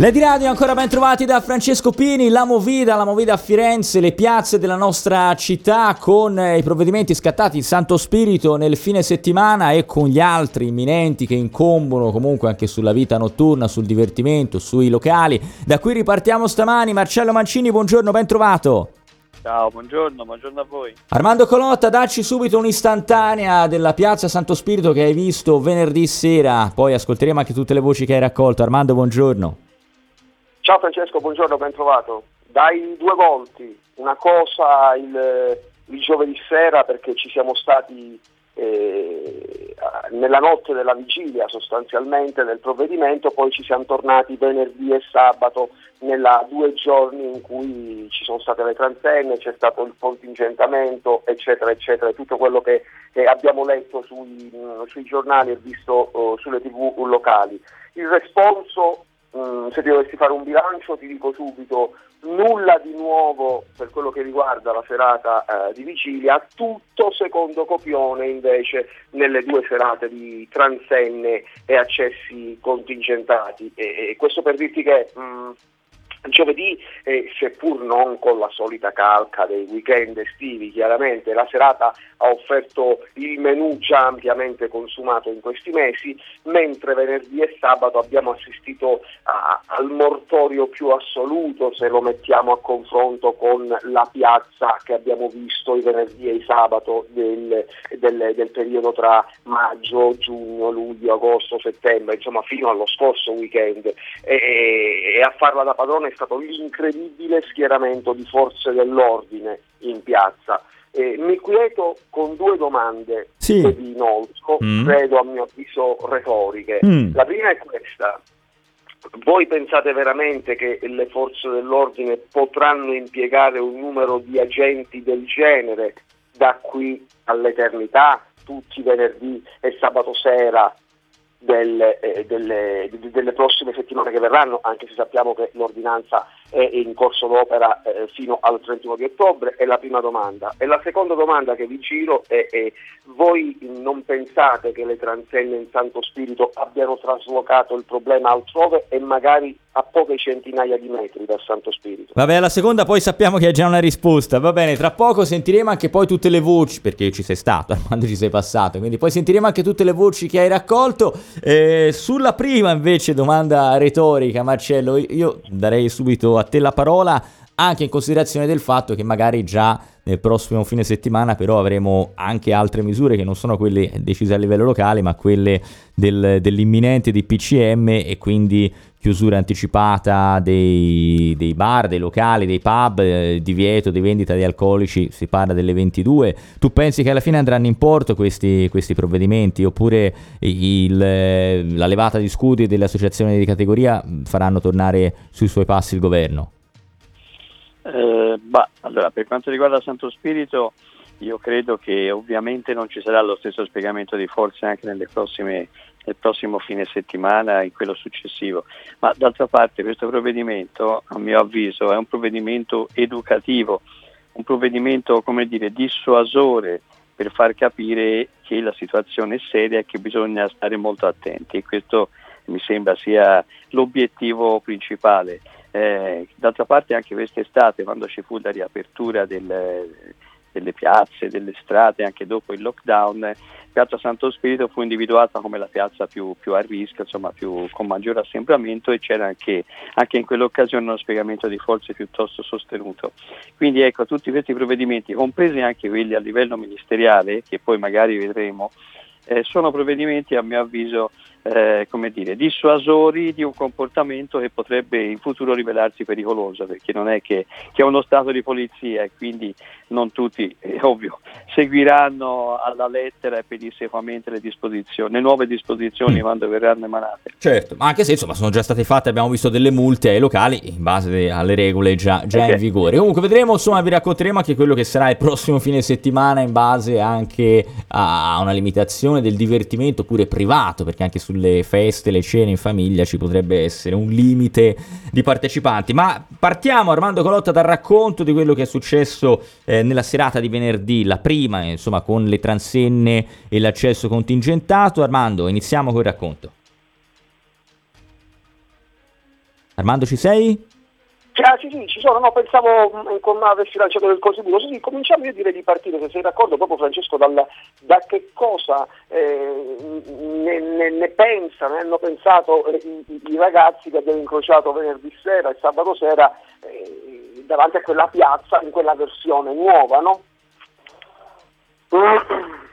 Lady Radio ancora ben trovati da Francesco Pini, la Movida, la Movida a Firenze, le piazze della nostra città con eh, i provvedimenti scattati in Santo Spirito nel fine settimana e con gli altri imminenti che incombono comunque anche sulla vita notturna, sul divertimento, sui locali. Da qui ripartiamo stamani. Marcello Mancini, buongiorno, ben trovato. Ciao, buongiorno, buongiorno a voi. Armando Colotta, dacci subito un'istantanea della piazza Santo Spirito che hai visto venerdì sera, poi ascolteremo anche tutte le voci che hai raccolto. Armando, buongiorno. Ciao Francesco, buongiorno, ben trovato. Dai due volti, una cosa il, il giovedì sera perché ci siamo stati eh, nella notte della vigilia sostanzialmente del provvedimento, poi ci siamo tornati venerdì e sabato nella due giorni in cui ci sono state le transenne, c'è stato il contingentamento, eccetera, eccetera, tutto quello che, che abbiamo letto sui, sui, giornali e visto uh, sulle tv locali. Il responso Mm, se dovessi fare un bilancio ti dico subito nulla di nuovo per quello che riguarda la serata eh, di vigilia, tutto secondo copione invece nelle due serate di transenne e accessi contingentati. E, e questo per dirti che mh, mm, Giovedì, eh, seppur non con la solita calca dei weekend estivi, chiaramente la serata ha offerto il menù già ampiamente consumato in questi mesi, mentre venerdì e sabato abbiamo assistito a, al mortorio più assoluto se lo mettiamo a confronto con la piazza che abbiamo visto i venerdì e i sabato del, del, del periodo tra maggio, giugno, luglio, agosto, settembre, insomma fino allo scorso weekend. E, e a farla da padrone è stato l'incredibile schieramento di forze dell'ordine in piazza. Eh, mi quieto con due domande sì. che vi inoltro, mm. credo a mio avviso retoriche. Mm. La prima è questa. Voi pensate veramente che le forze dell'ordine potranno impiegare un numero di agenti del genere da qui all'eternità, tutti venerdì e sabato sera, delle, eh, delle, delle, prossime settimane che verranno, anche se sappiamo che l'ordinanza è in corso d'opera eh, fino al 31 di ottobre, è la prima domanda. E la seconda domanda che vi giro è, è voi non pensate che le transenne in Santo Spirito abbiano traslocato il problema altrove e magari a poche centinaia di metri dal Santo Spirito? Vabbè, la seconda poi sappiamo che è già una risposta, va bene, tra poco sentiremo anche poi tutte le voci, perché ci sei stato quando ci sei passato, quindi poi sentiremo anche tutte le voci che hai raccolto. Eh, sulla prima invece domanda retorica, Marcello, io darei subito a te la parola anche in considerazione del fatto che magari già nel prossimo fine settimana però avremo anche altre misure che non sono quelle decise a livello locale ma quelle del, dell'imminente DPCM e quindi chiusura anticipata dei, dei, bar, dei locali, dei pub, eh, divieto di vendita di alcolici, si parla delle 22. Tu pensi che alla fine andranno in porto questi, questi provvedimenti oppure il, la levata di scudi delle associazioni di categoria faranno tornare sui suoi passi il governo? Eh, bah, allora, per quanto riguarda Santo Spirito, io credo che ovviamente non ci sarà lo stesso spiegamento di forze anche prossime, nel prossimo fine settimana e quello successivo, ma d'altra parte questo provvedimento, a mio avviso, è un provvedimento educativo, un provvedimento, come dire, dissuasore per far capire che la situazione è seria e che bisogna stare molto attenti e questo mi sembra sia l'obiettivo principale. Eh, d'altra parte anche quest'estate, quando ci fu la riapertura del, delle piazze, delle strade, anche dopo il lockdown, Piazza Santo Spirito fu individuata come la piazza più, più a rischio, insomma, più, con maggiore assembramento e c'era anche, anche, in quell'occasione uno spiegamento di forze piuttosto sostenuto. Quindi ecco, tutti questi provvedimenti, compresi anche quelli a livello ministeriale, che poi magari vedremo, eh, sono provvedimenti a mio avviso eh, come dire, dissuasori di un comportamento che potrebbe in futuro rivelarsi pericoloso, perché non è che, che è uno stato di polizia e quindi non tutti, è ovvio, seguiranno alla lettera e pedissequamente le disposizioni, le nuove disposizioni mm. quando verranno emanate. Certo, ma anche se insomma sono già state fatte, abbiamo visto delle multe ai locali in base alle regole già, già okay. in vigore. Comunque vedremo, insomma, vi racconteremo anche quello che sarà il prossimo fine settimana in base anche a una limitazione del divertimento pure privato, perché anche sulle feste, le cene in famiglia ci potrebbe essere un limite di partecipanti. Ma partiamo Armando Colotta dal racconto di quello che è successo eh, nella serata di venerdì, la prima, insomma, con le transenne e l'accesso contingentato. Armando, iniziamo col racconto. Armando ci sei? Ah, sì, sì, ci sono, no, pensavo come avessi lanciato del contributo. Sì, cominciamo io direi di partire, se sei d'accordo, proprio Francesco, dal, da che cosa eh, ne, ne, ne, pensa, ne hanno pensato eh, i, i, ragazzi che abbiamo incrociato venerdì sera e sabato sera eh, davanti a quella piazza in quella versione nuova, no?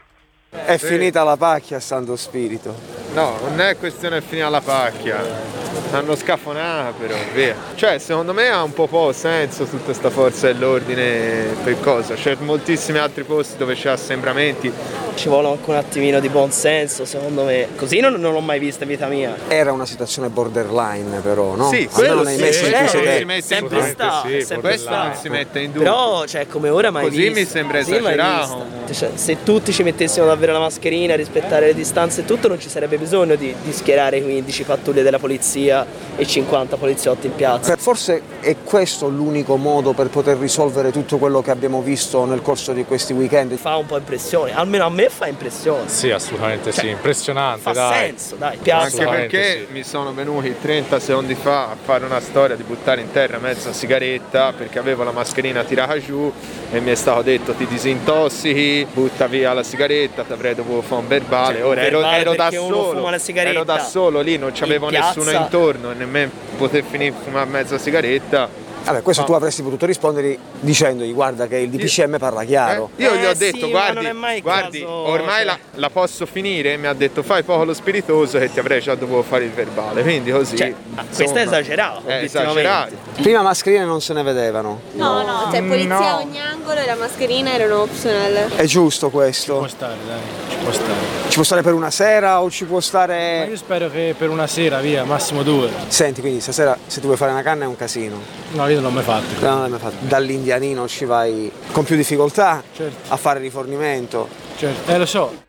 È sì. finita la pacchia, Santo Spirito. No, non è questione di finire la pacchia hanno scafonato però, via. Cioè, secondo me ha un po' po' senso tutta questa forza dell'ordine per cosa. C'è moltissimi altri posti dove c'è assembramenti. Ci vuole anche un attimino di buon senso, secondo me. Così non, non l'ho mai vista in vita mia. Era una situazione borderline, però, no? Sì, quello sì, mesi in cui siete... sempre sta, sì, sempre sta. non si mette in dubbio. Però, cioè, come ora mai Così vista. mi sembra esagerato. Cioè, se tutti ci mettessimo davvero la mascherina, rispettare le distanze e tutto, non ci sarebbe bisogno di, di schierare 15 pattuglie della polizia e 50 poliziotti in piazza. Forse è questo l'unico modo per poter risolvere tutto quello che abbiamo visto nel corso di questi weekend. Fa un po' impressione, almeno a me fa impressione. Sì, assolutamente cioè, sì, impressionante. Fa dai. senso, dai, piace. Anche perché sì. mi sono venuti 30 secondi fa a fare una storia di buttare in terra mezza sigaretta perché avevo la mascherina tirata giù e mi è stato detto ti disintossichi, butta via la sigaretta, ti avrei dovuto fare un verbale. Cioè, Ora un ero, verbale ero da solo, ero da solo lì, non c'avevo nessuno intorno nemmeno poter finire fumare mezza sigaretta Vabbè, questo no. tu avresti potuto rispondere dicendogli guarda che il DPCM parla chiaro. Eh? Io gli ho eh, detto sì, guardi, guardi caso... ormai la, la, posso finire, mi ha detto fai poco lo spiritoso che ti avrei già dovuto fare il verbale, quindi così. Cioè, questo è esagerato, è esagerato. Prima mascherine non se ne vedevano. No, no, cioè polizia no. a ogni angolo e la mascherina erano optional. È giusto questo. Ci può stare, dai, ci può stare. Ci può stare per una sera o ci può stare... Ma io spero che per una sera, via, massimo due. Senti, quindi stasera se tu vuoi fare una canna è un casino. No, io non l'ho mai fatto. No, non l'hai mai fatto. Dall'indianino ci vai con più difficoltà certo. a fare rifornimento. Certo, eh lo so.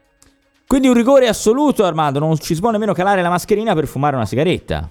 Quindi un rigore assoluto, Armando, non ci si può nemmeno calare la mascherina per fumare una sigaretta.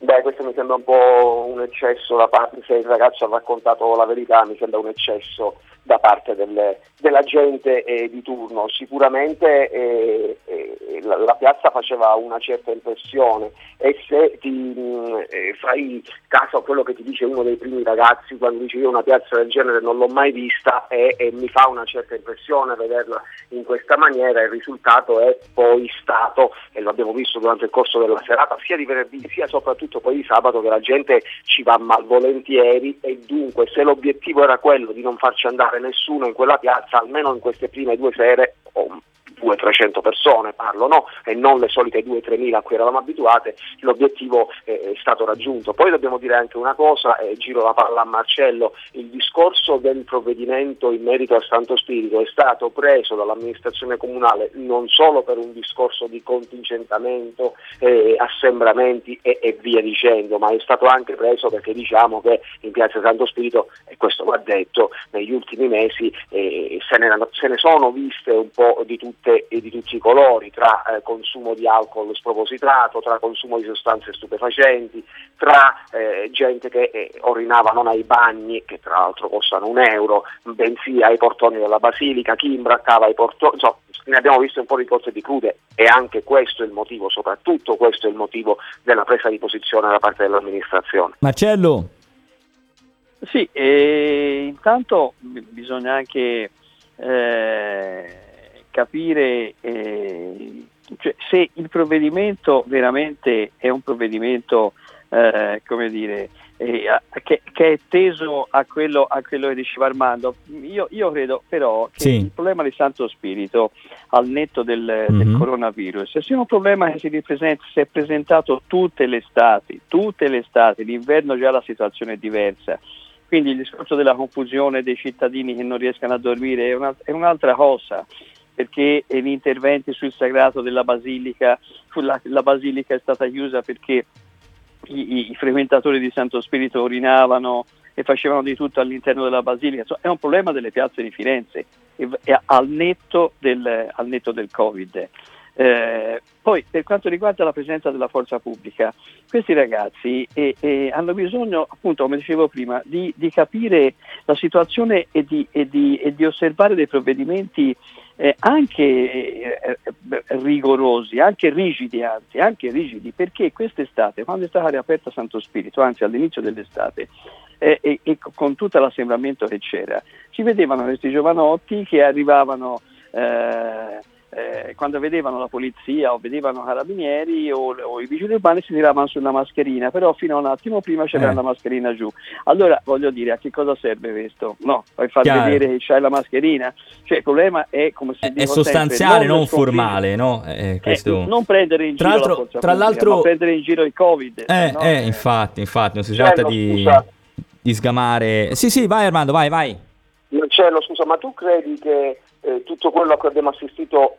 Beh, questo mi sembra un po' un eccesso da parte, se il ragazzo ha raccontato la verità, mi sembra un eccesso da parte delle, della gente eh, di turno. Sicuramente eh, eh, la, la, piazza faceva una certa impressione e se ti mh, mm, eh, fai caso a quello che ti dice uno dei primi ragazzi quando dice io una piazza del genere non l'ho mai vista e, e mi fa una certa impressione vederla in questa maniera, il risultato è poi stato, e lo abbiamo visto durante il corso della serata, sia di venerdì sia soprattutto poi di sabato, che la gente ci va malvolentieri e dunque se l'obiettivo era quello di non farci andare nessuno in quella piazza, almeno in queste prime due sere, o 200-300 persone parlo, no? e non le solite 2-3 mila a cui eravamo abituate, l'obiettivo è stato raggiunto. Poi dobbiamo dire anche una cosa, e giro la palla a Marcello, il discorso del provvedimento in merito al Santo Spirito è stato preso dall'amministrazione comunale non solo per un discorso di contingentamento, eh, assembramenti e, e, via dicendo, ma è stato anche preso perché diciamo che in Piazza Santo Spirito, e questo va detto, negli ultimi mesi eh, se, ne, se ne sono viste un po' di tutte tutte e di tutti i colori, tra eh, consumo di alcol spropositato, tra consumo di sostanze stupefacenti, tra eh, gente che eh, orinava non ai bagni, che tra l'altro costano un euro, bensì ai portoni della Basilica, chi imbraccava ai portoni, insomma, ne abbiamo visto un po' di cose di crude e anche questo è il motivo, soprattutto questo è il motivo della presa di posizione da parte dell'amministrazione. Marcello. Sì, intanto bisogna anche eh, capire eh, cioè, se il provvedimento veramente è un provvedimento eh, come dire, eh, che, che, è teso a quello, a quello che diceva Armando. Io, io credo però che sì. il problema di Santo Spirito al netto del, mm-hmm. del coronavirus sia un problema che si, si, è presentato tutte le estati, tutte le estati, l'inverno già la situazione è diversa. Quindi il discorso della confusione dei cittadini che non riescano a dormire è, una, è un'altra cosa perché gli interventi sul sagrato della basilica, la, la basilica è stata chiusa perché i, i, frequentatori di Santo Spirito orinavano e facevano di tutto all'interno della basilica, insomma, è un problema delle piazze di Firenze e, e al, netto del, al, netto del, Covid. Eh, poi per quanto riguarda la presenza della forza pubblica, questi ragazzi eh, eh, hanno bisogno, appunto, come dicevo prima, di, di capire la situazione e di, e di, e di osservare dei provvedimenti eh, anche eh, eh, rigorosi, anche rigidi, anzi, anche rigidi, perché quest'estate, quando è stata riaperta Santo Spirito, anzi all'inizio dell'estate, eh, e, e, con tutto l'assembramento che c'era, si vedevano questi giovanotti che arrivavano eh, eh, quando vedevano la polizia o vedevano carabinieri o, o, i vigili urbani si tiravano sulla mascherina, però fino a un attimo prima c'era eh. la mascherina giù. Allora voglio dire, a che cosa serve questo? No, puoi far Chiaro. vedere che c'hai la mascherina. Cioè il problema è come se è sostanziale, sempre, non, non formale, no? Eh, questo... non prendere in tra giro l'altro, la tra pubblica, l'altro... prendere in giro il Covid. Eh, no? eh infatti, infatti, non si tratta di, di sgamare. Sì, sì, vai Armando, vai, vai. Marcello, scusa, ma tu credi che eh, tutto quello a cui abbiamo assistito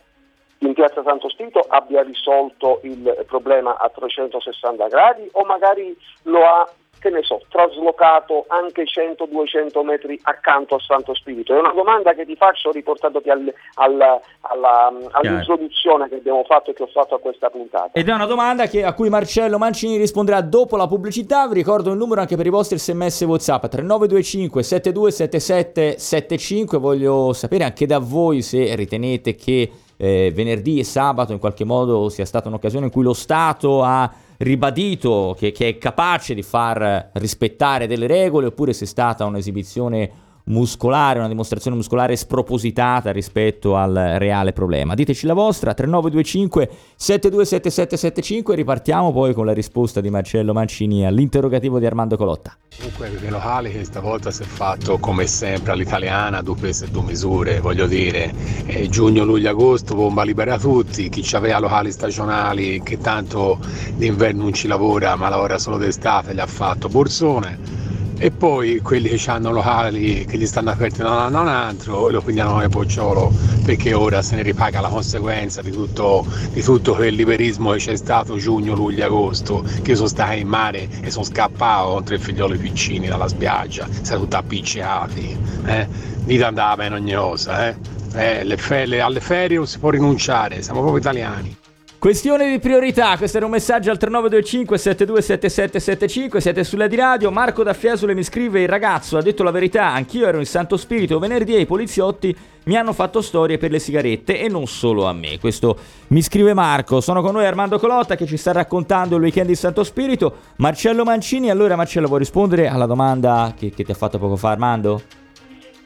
in piazza Santo Spirito abbia risolto il problema a 360 gradi o magari lo ha che ne so, traslocato anche 100-200 metri accanto a Santo Spirito? È una domanda che ti faccio riportandoti al, al, alla, all'introduzione che abbiamo fatto e che ho fatto a questa puntata. Ed è una domanda che, a cui Marcello Mancini risponderà dopo la pubblicità. Vi ricordo il numero anche per i vostri sms WhatsApp 3925 727775. Voglio sapere anche da voi se ritenete che eh, venerdì e sabato in qualche modo sia stata un'occasione in cui lo Stato ha ribadito che, che è capace di far rispettare delle regole oppure se è stata un'esibizione muscolare, una dimostrazione muscolare spropositata rispetto al reale problema. Diteci la vostra, 3925 727775 e ripartiamo poi con la risposta di Marcello Mancini all'interrogativo di Armando Colotta. Comunque il locale che stavolta si è fatto come sempre all'italiana, due pesi e due misure, voglio dire, eh, giugno, luglio, agosto, bomba libera tutti, chi aveva locali stagionali che tanto d'inverno non ci lavora ma lavora solo d'estate gli ha fatto borsone e poi quelli che hanno locali che gli stanno aperti non hanno un altro lo prendiamo come pocciolo perché ora se ne ripaga la conseguenza di tutto, di tutto quel liberismo che c'è stato giugno, luglio, agosto che sono stato in mare e sono scappato con tre figlioli piccini dalla spiaggia siamo tutti appicciati eh? dite andava bene ogni cosa eh? Eh, alle ferie non si può rinunciare siamo proprio italiani Questione di priorità, questo era un messaggio al 3925 727775, siete sulla di radio, Marco da Fiesole mi scrive il ragazzo ha detto la verità, anch'io ero in Santo Spirito venerdì e i poliziotti mi hanno fatto storie per le sigarette e non solo a me, questo mi scrive Marco, sono con noi Armando Colotta che ci sta raccontando il weekend di Santo Spirito, Marcello Mancini, allora Marcello vuoi rispondere alla domanda che, che ti ha fatto poco fa Armando?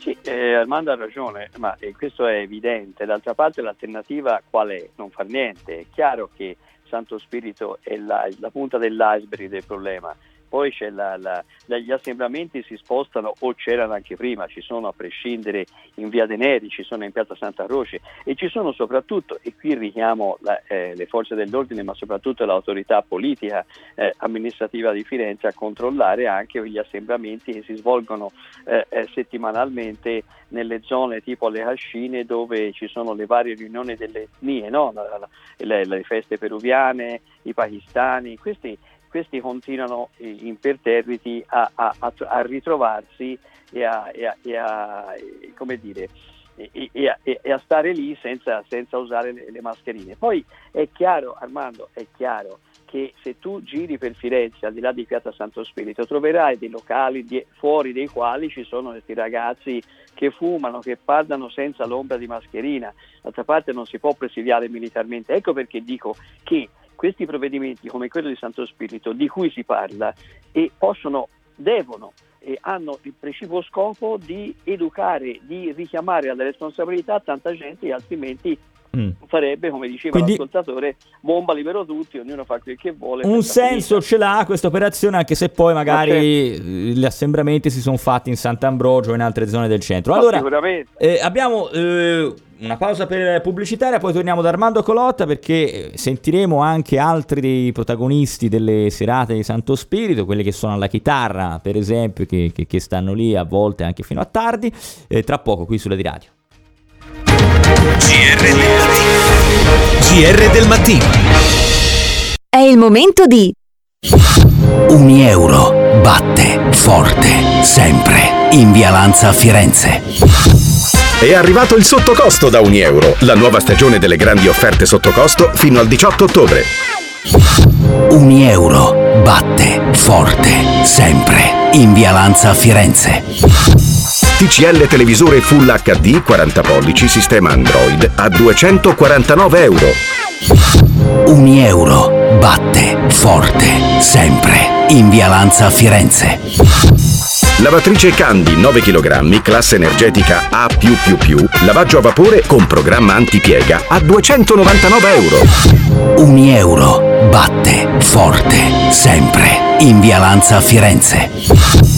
Sì, eh, Armando ha ragione, ma eh, questo è evidente. D'altra parte l'alternativa qual è? Non far niente. È chiaro che Santo Spirito è la, la punta dell'iceberg del problema poi la, la, gli assembramenti si spostano o c'erano anche prima, ci sono a prescindere in via De Neri, ci sono in piazza Santa Croce e ci sono soprattutto, e qui richiamo la, eh, le forze dell'ordine ma soprattutto l'autorità politica eh, amministrativa di Firenze a controllare anche gli assembramenti che si svolgono eh, eh settimanalmente nelle zone tipo le Cascine dove ci sono le varie riunioni delle etnie, no? le, le, feste peruviane, i pakistani, questi questi continuano imperterriti a, a, a, a ritrovarsi e a, e e dire, e, a, stare lì senza, senza usare le, le, mascherine. Poi è chiaro, Armando, è chiaro che se tu giri per Firenze, al di là di Piazza Santo Spirito, troverai dei locali di, fuori dei quali ci sono questi ragazzi che fumano, che parlano senza l'ombra di mascherina. D'altra parte non si può presidiare militarmente. Ecco perché dico che questi provvedimenti come quello di Santo Spirito di cui si parla e possono, devono e hanno il precipuo scopo di educare, di richiamare alla responsabilità tanta gente che altrimenti Mm. farebbe, come diceva Quindi, l'ascoltatore, bomba libero tutti, ognuno fa quel che vuole. Un senso ce l'ha questa operazione, anche se poi magari certo. gli assembramenti si sono fatti in Sant'Ambrogio o in altre zone del centro. Allora, eh, abbiamo eh, una pausa per pubblicitaria, poi torniamo da Armando Colotta perché eh, sentiremo anche altri dei protagonisti delle serate di Santo Spirito, quelli che suonano la chitarra, per esempio, che, che, che stanno lì a volte anche fino a tardi, eh, tra poco qui sulla di radio. GR del mattino. GR del mattino. È il momento di Un euro batte forte sempre in Via Lanza a Firenze. È arrivato il sottocosto da ogni euro, la nuova stagione delle grandi offerte sottocosto fino al 18 ottobre. Un euro batte forte sempre in Via Lanza a Firenze. TCL televisore Full HD 40 pollici sistema Android a 249 euro. Ogni euro batte forte, sempre. In via Lanza a Firenze. Lavatrice Candy 9 kg, classe energetica A+++, lavaggio a vapore con programma antipiega a 299 euro. Ogni euro batte forte, sempre. In via Lanza a Firenze.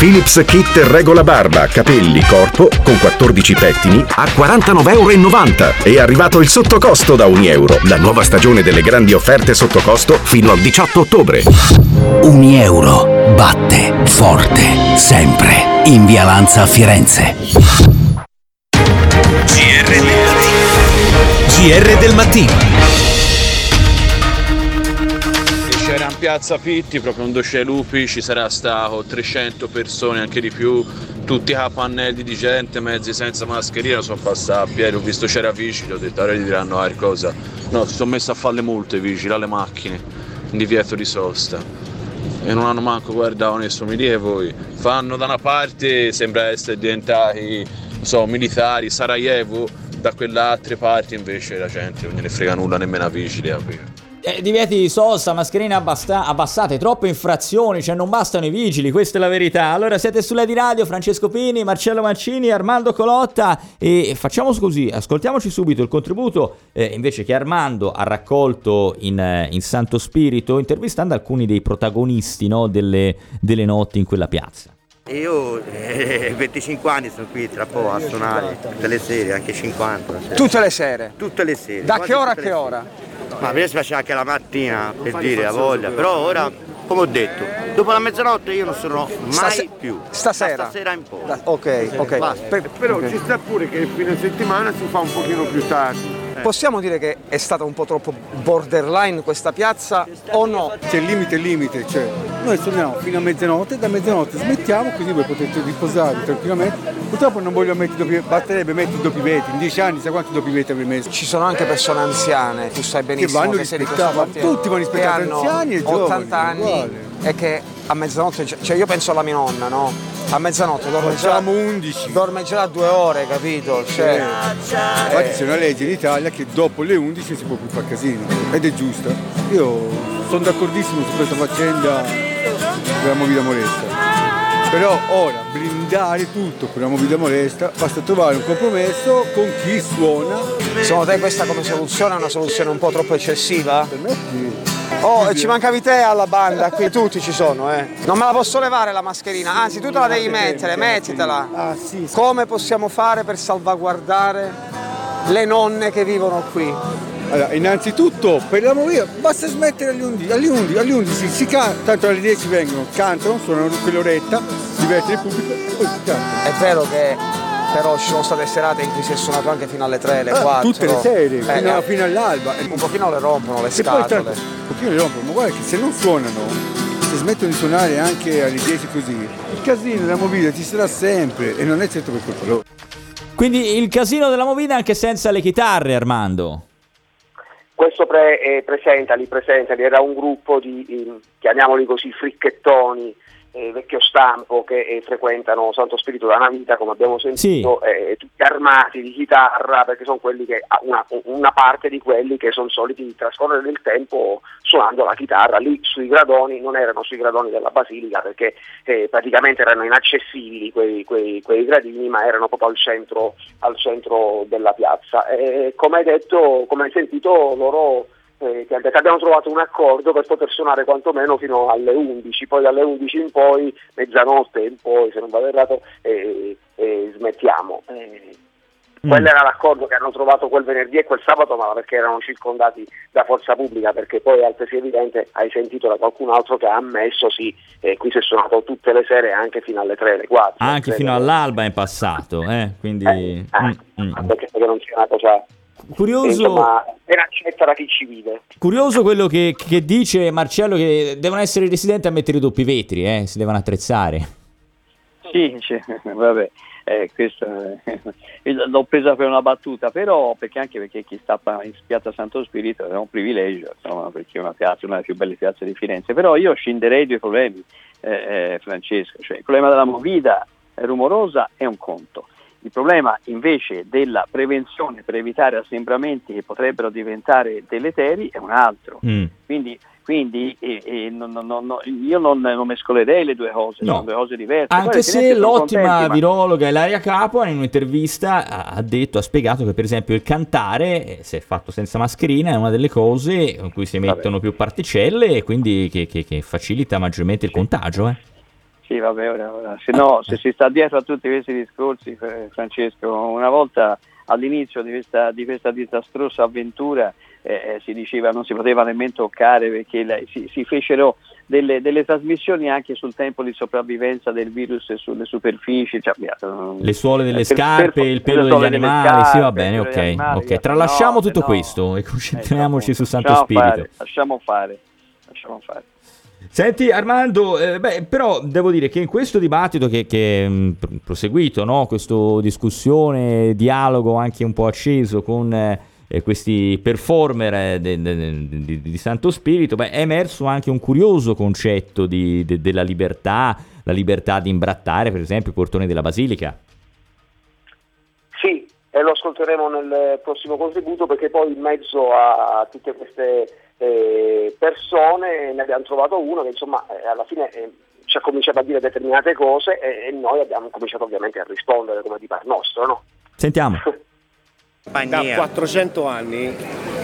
Philips Kit regola barba, capelli, corpo con 14 pettini a 49,90 euro. È arrivato il sottocosto da ogni euro. La nuova stagione delle grandi offerte sottocosto fino al 18 ottobre. Ogni euro batte forte, sempre. In via Lanza a Firenze. GR del mattino. Piazza Pitti, proprio un doce lupi, ci sarà stato 300 persone, anche di più, tutti capannelli di gente, mezzi senza mascherina, sono passati a piedi, ho visto c'era vigili, ho detto ora gli diranno ah, cosa. No, si sono messi a fare le multe vigili alle macchine, in divieto di sosta. E non hanno manco guardato nessuno, mi dite voi, fanno da una parte, sembra essere diventati, so, militari, Sarajevo, da quell'altra parte invece la gente non gliene frega nulla nemmeno a vigili a. Eh, divieti di sosta, mascherine abbasta- abbassate, troppe infrazioni, cioè non bastano i vigili, questa è la verità. Allora siete sulla di radio, Francesco Pini, Marcello Mancini, Armando Colotta e facciamo così, ascoltiamoci subito il contributo eh, invece che Armando ha raccolto in, eh, in Santo Spirito intervistando alcuni dei protagonisti no, delle, delle notti in quella piazza. Io eh, 25 anni sono qui tra poco a suonare tutte le sere, anche 50. cioè. Tutte le sere? Tutte le sere. Da che ora a che ora? Ma prima si faceva anche la mattina per dire a voglia, però ora, come ho detto, dopo la mezzanotte io non sono mai Stase- più. Stasera? Da stasera in poi. Ok, ok. Basta. Per- Però ok. ci sta pure che il fine settimana si fa un pochino più tardi. Possiamo dire che è stata un po' troppo borderline questa piazza o no? C'è il limite, il limite, cioè noi suoniamo fino a mezzanotte, da mezzanotte smettiamo così voi potete riposare tranquillamente. Purtroppo non voglio mettere doppi, batterebbe mettere i doppi veti, in dieci anni sai quanti doppi veti avrei messo? Ci sono anche persone anziane, tu sai benissimo Che vanno sei di quartiere, tutti vanno che rispettati, anziani e giovani, 80 anni uguale. E che a mezzanotte, cioè io penso alla mia nonna, no? A mezzanotte dorme già, Facciamo 11. dorme già due ore, capito? Cioè, Infatti c'è una legge in Italia che dopo le 11 si può più fare casino ed è giusta. Io sono d'accordissimo su questa faccenda della movida molesta. Però ora blindare tutto per la movida molesta basta trovare un compromesso con chi suona. secondo te questa come soluzione è una soluzione un po' troppo eccessiva? Per me sì. Oh, ci mancavi te alla banda, qui tutti ci sono, eh. Non me la posso levare la mascherina, anzi tu te la devi mettere, mettitela. Ah sì, sì. Come possiamo fare per salvaguardare le nonne che vivono qui? Allora, innanzitutto per la movida basta smettere alle 11, alle 11, alle 11 si, si canta, tanto alle 10 vengono, cantano, suonano quell'oretta, divertono il pubblico e poi si canta. È vero che però ci sono state serate in cui si è suonato anche fino alle 3, alle 4. Ah, tutte le sere, Eh, fino, eh, fino all'alba. un pochino le rompono le poi scatole. tanto, un pochino le rompono, ma guarda che se non suonano, se smettono di suonare anche alle 10 così, il casino della movida ci sarà sempre e non è certo per colpa loro. Quindi il casino della movida anche senza le chitarre, Armando. Questo pre- eh, presentali, presentali, era un gruppo di, eh, chiamiamoli così, fricchettoni, eh, vecchio stampo che eh, frequentano Santo Spirito da una vita, come abbiamo sentito, eh, tutti armati di chitarra, perché sono quelli che, una, una parte di quelli che sono soliti trascorrere del tempo suonando la chitarra, lì sui gradoni, non erano sui gradoni della Basilica perché eh, praticamente erano inaccessibili quei, quei- quei gradini, ma erano proprio al centro, al centro della piazza. E come hai detto, come hai sentito, loro eh, che abbiamo trovato un accordo per poter suonare quantomeno fino alle 11, poi dalle 11 in poi, mezzanotte in poi, se non vado errato, eh, eh, smettiamo. Eh, Quello era l'accordo che hanno trovato quel venerdì e quel sabato, ma perché erano circondati da forza pubblica, perché poi è altresì evidente, hai sentito da qualcun altro che ha ammesso, sì, eh, qui si è suonato tutte le sere anche fino alle 3, alle 4. Anche fino all'alba in passato, eh? Quindi... mm, mm. Perché non sia una cosa... Curioso- Insomma, chi ci vive. Curioso quello che, che dice Marcello che devono essere i residenti a mettere i doppi vetri, eh? Si devono attrezzare. Sì, cioè, vabbè, eh, questo, eh, l'ho presa per una battuta, però perché anche perché chi sta in piazza Santo Spirito è un privilegio, insomma, perché è una piazza, una delle più belle piazze di Firenze, però io scenderei due problemi, eh, eh, Francesco, cioè il problema della movida rumorosa è un conto. Il problema invece della prevenzione per evitare assembramenti che potrebbero diventare deleteri è un altro. Mm. Quindi, quindi eh, eh, non- non- non- io non, non mescolerei le due cose, No. sono due cose diverse. Anche Poi, se l'ottima contenti, virologa Ilaria Capua in un'intervista ha- detto, ha spiegato che per esempio il cantare, eh, se fatto senza mascherina, è una delle cose in cui si emettono più particelle e quindi che, che- che facilita maggiormente il contagio. eh. Sì, vabbè, ora, ora. Se no, se si sta dietro a tutti questi discorsi, eh, Francesco, una volta all'inizio di questa, di questa disastrosa avventura eh, eh, si diceva non si poteva nemmeno toccare perché la- si, si fecero delle, delle trasmissioni anche sul tempo di sopravvivenza del virus sulle superfici. Cioè, via, Le suole delle Eh, per- scarpe, per- il pelo degli animali, sì va scarpe, bene, ok. animali, ok. via. Tralasciamo No, tutto no- questo e concentriamoci su Santo lasciamo Spirito. fare, lasciamo fare, lasciamo fare. Senti Armando, eh, beh, però devo dire che in questo dibattito che, che è pr- proseguito, no? questo discussione, dialogo anche un po' acceso con eh, questi performer eh, de- de- di, di Santo Spirito, beh, è emerso anche un curioso concetto di- de- della libertà, la libertà di imbrattare per esempio i portoni della Basilica. Sì, e lo ascolteremo nel prossimo contributo perché poi in mezzo a tutte queste eh, persone ne abbiamo trovato uno che insomma eh, alla fine eh, ci ha cominciato a dire determinate cose e, e noi abbiamo cominciato ovviamente a rispondere come di par nostro, no? Sentiamo. Da 400 anni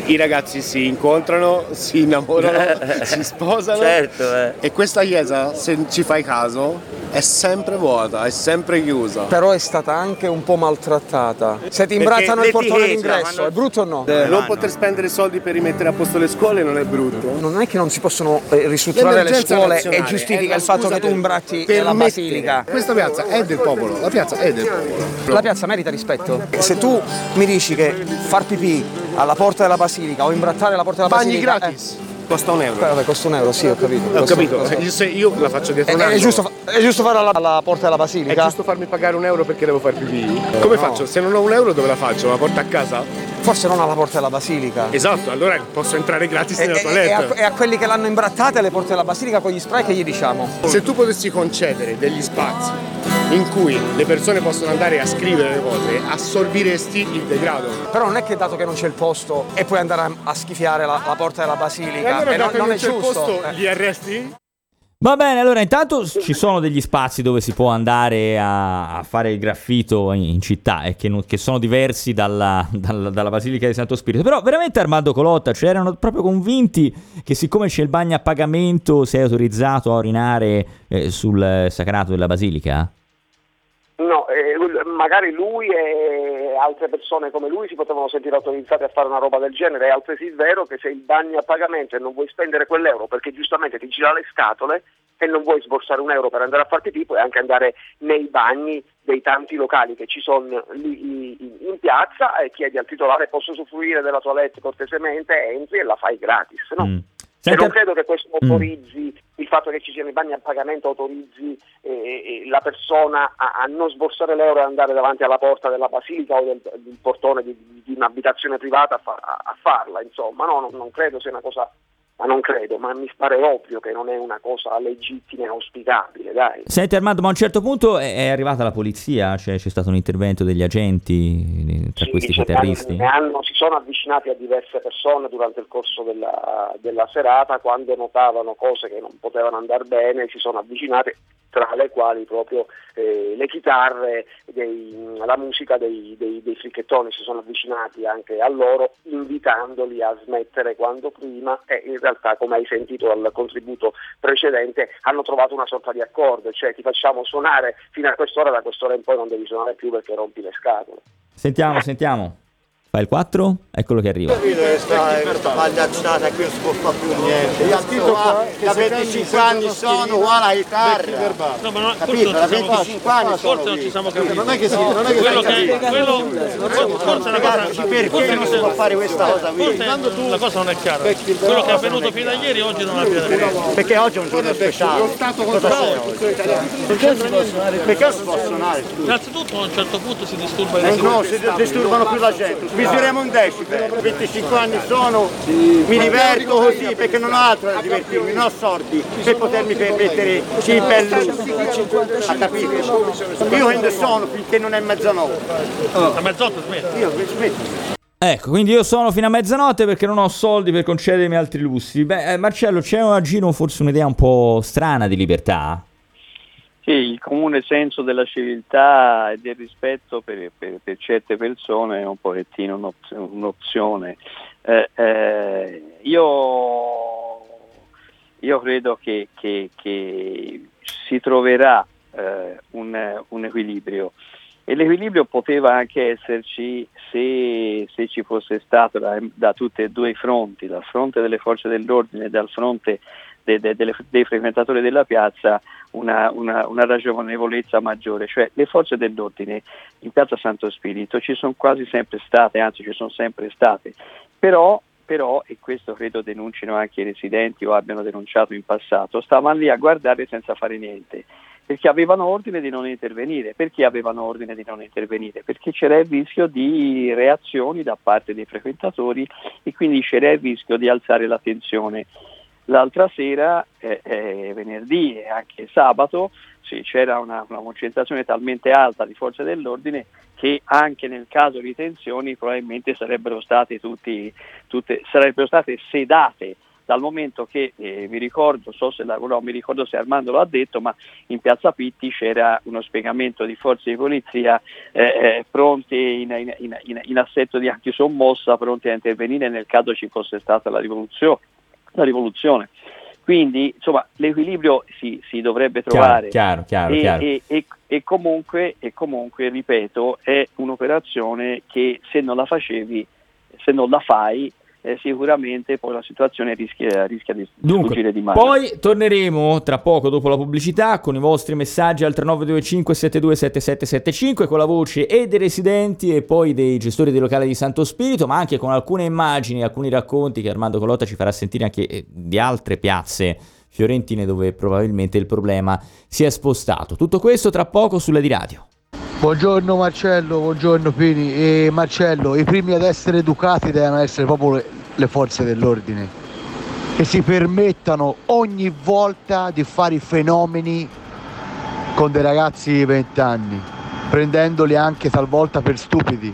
i ragazzi si incontrano, si innamorano, si sposano Certo, eh. e questa chiesa, se ci fai caso, è sempre vuota, è sempre chiusa. Però è stata anche un po' maltrattata. Se ti imbrattano il portone d'ingresso, ma è brutto o no? Eh, non poter spendere soldi per rimettere a posto le scuole non è brutto. Non è che non si possono eh, ristrutturare le scuole e è giustifica la il fatto che tu per imbratti la permettere. basilica. Questa piazza è del popolo, la piazza è del popolo. La piazza merita rispetto. Se tu mi dici che far pipì alla porta della basilica o imbrattare la porta della Bagni basilica gratis. Costa un euro. Eh, vabbè, costa un euro, sì, ho capito. Ho Costa- capito, costa- io, se io la faccio dietro È, un è giusto, è giusto farla alla, alla porta della È basilica? giusto farmi pagare un euro perché devo far pipì? Come no. faccio? Se non ho un euro dove la faccio? La porto a casa? Forse non alla porta della basilica. Esatto, allora posso entrare gratis E, nella e- e toilette. a, e a quelli che l'hanno imbrattata alle porte della basilica con gli spray che gli diciamo? Se tu potessi concedere degli spazi in cui le persone possono andare a scrivere le cose, assorbiresti il degrado. Però non è che dato che non c'è il posto e puoi andare a, schifiare la, la porta della E basilica. allora E dato che non è c'è il giusto. posto, Eh. li arresti? Va bene, allora intanto ci sono degli spazi dove si può andare a, a fare il graffito in, in città e che, non- che sono diversi dalla, dalla- dalla Basilica di Santo Spirito. Però veramente Armando Colotta, cioè erano proprio convinti che siccome c'è il bagno a pagamento sei autorizzato a urinare eh, sul eh, sacrato della Basilica? No, eh, magari lui e altre persone come lui si potevano sentire autorizzati a fare una roba del genere, è altresì vero che se il bagno è a pagamento e non vuoi spendere quell'euro perché giustamente ti gira le scatole e non vuoi sborsare un euro per andare a farti tipo, puoi anche andare nei bagni dei tanti locali che ci sono lì in- piazza e chiedi al titolare posso usufruire della toilette cortesemente, entri e la fai gratis. No? Mm. E Senti, non credo che questo Mm. autorizzi, il fatto che ci siano i bagni a pagamento autorizzi eh, eh, la persona a, a non sborsare l'euro e andare davanti alla porta della basilica o del, del portone di, di un'abitazione privata a, fa- a farla, insomma, no, non, non credo sia una cosa, ma non credo, ma mi pare ovvio che non è una cosa legittima e auspicabile, dai. Senti Armando, ma a un certo punto è, arrivata la polizia, cioè c'è stato un intervento degli agenti eh, tra questi Sì, ne hanno- si sono avvicinati a diverse persone durante il corso della, della serata quando notavano cose che non potevano andare bene, si sono avvicinati tra le quali proprio eh, le chitarre, dei- la musica dei, dei, dei fricchettoni si sono avvicinati anche a loro invitandoli a smettere quando prima e in realtà come hai sentito dal contributo precedente hanno trovato una sorta di accordo, cioè ti facciamo suonare fino a quest'ora, da quest'ora in poi non devi suonare più perché rompi le scatole. Sentiamo, sentiamo. Fai il 4? Eccolo che arriva. Questa, pagliacciata qui non si può fare più niente. Tanto qua, da 25 anni sono qua la chitarra. No, ma non, Capito? Da forse, 25 anni sono forse non ci siamo capiti. Non è che si, non è che quello che quello, forse la cosa Perché forse non si può fare questa cosa qui? forse la cosa non è chiara. Quello che è avvenuto fino a ieri oggi non da vedere. Perché oggi è un giorno speciale. Cosa c'è oggi? Perché non si può suonare? Perché non si può suonare? Innanzitutto a un certo punto si disturba Eh, il no, si disturbano più la gente. Misuriamo un decibel, 25 anni sono, mi diverto così perché non ho altro da divertirmi, non ho soldi per potermi permettere il bello. Ha capito? Io quando sono finché non è mezzanotte. A mezzanotte smetti. Io smetto. Ecco, quindi io sono fino a mezzanotte perché non ho soldi per concedermi altri lussi. Beh, eh, Marcello, c'è a giro forse un'idea un po' strana di libertà? Sì, il comune senso della civiltà e del rispetto per, per- per certe persone è un pochettino un'oz- un'opzione. Eh, eh, io, io credo che, che- che si troverà eh, un, un equilibrio e l'equilibrio poteva anche esserci se, se ci fosse stato da, da tutti e due i fronti, dal fronte delle forze dell'ordine e dal fronte de- de- delle- dei frequentatori della piazza, una, una- una ragionevolezza maggiore, cioè le forze dell'ordine in piazza Santo Spirito ci sono quasi sempre state, anzi ci sono sempre state, però, però, e questo credo denuncino anche i residenti o abbiano denunciato in passato, stavano lì a guardare senza fare niente perché avevano ordine di non intervenire. Perché avevano ordine di non intervenire? Perché c'era il rischio di reazioni da parte dei frequentatori e quindi c'era il rischio di alzare la tensione. L'altra sera, eh, eh, venerdì e anche sabato, sì, c'era una, una concentrazione talmente alta di forze dell'ordine che anche nel caso di tensioni probabilmente sarebbero state, tutti, tutte, sarebbero state sedate dal momento che eh, mi ricordo, so se la, no, mi ricordo se Armando lo ha detto, ma in piazza Pitti c'era uno spiegamento di forze di polizia eh, eh, pronti in, in- in- in- assetto di antisommossa, pronti a intervenire nel caso ci fosse stata la rivoluzione. La rivoluzione. Quindi insomma l'equilibrio si, si dovrebbe trovare chiaro, chiaro, e, chiaro. e- e- e comunque, e comunque, ripeto, è un'operazione che se non la facevi, se non la fai, eh, sicuramente poi la situazione rischia, rischia di Dunque, sfuggire di mano. poi torneremo tra poco dopo la pubblicità con i vostri messaggi al 3925 727775 con la voce e dei residenti e poi dei gestori dei locali di Santo Spirito, ma anche con alcune immagini, alcuni racconti che Armando Colotta ci farà sentire anche eh, di altre piazze fiorentine dove probabilmente il problema si è spostato. Tutto questo tra poco sulla di radio. Buongiorno Marcello, buongiorno Pini. E Marcello, i primi ad essere educati devono essere proprio le, forze dell'ordine, che si permettano ogni volta di fare i fenomeni con dei ragazzi di 20 anni, prendendoli anche talvolta per stupidi.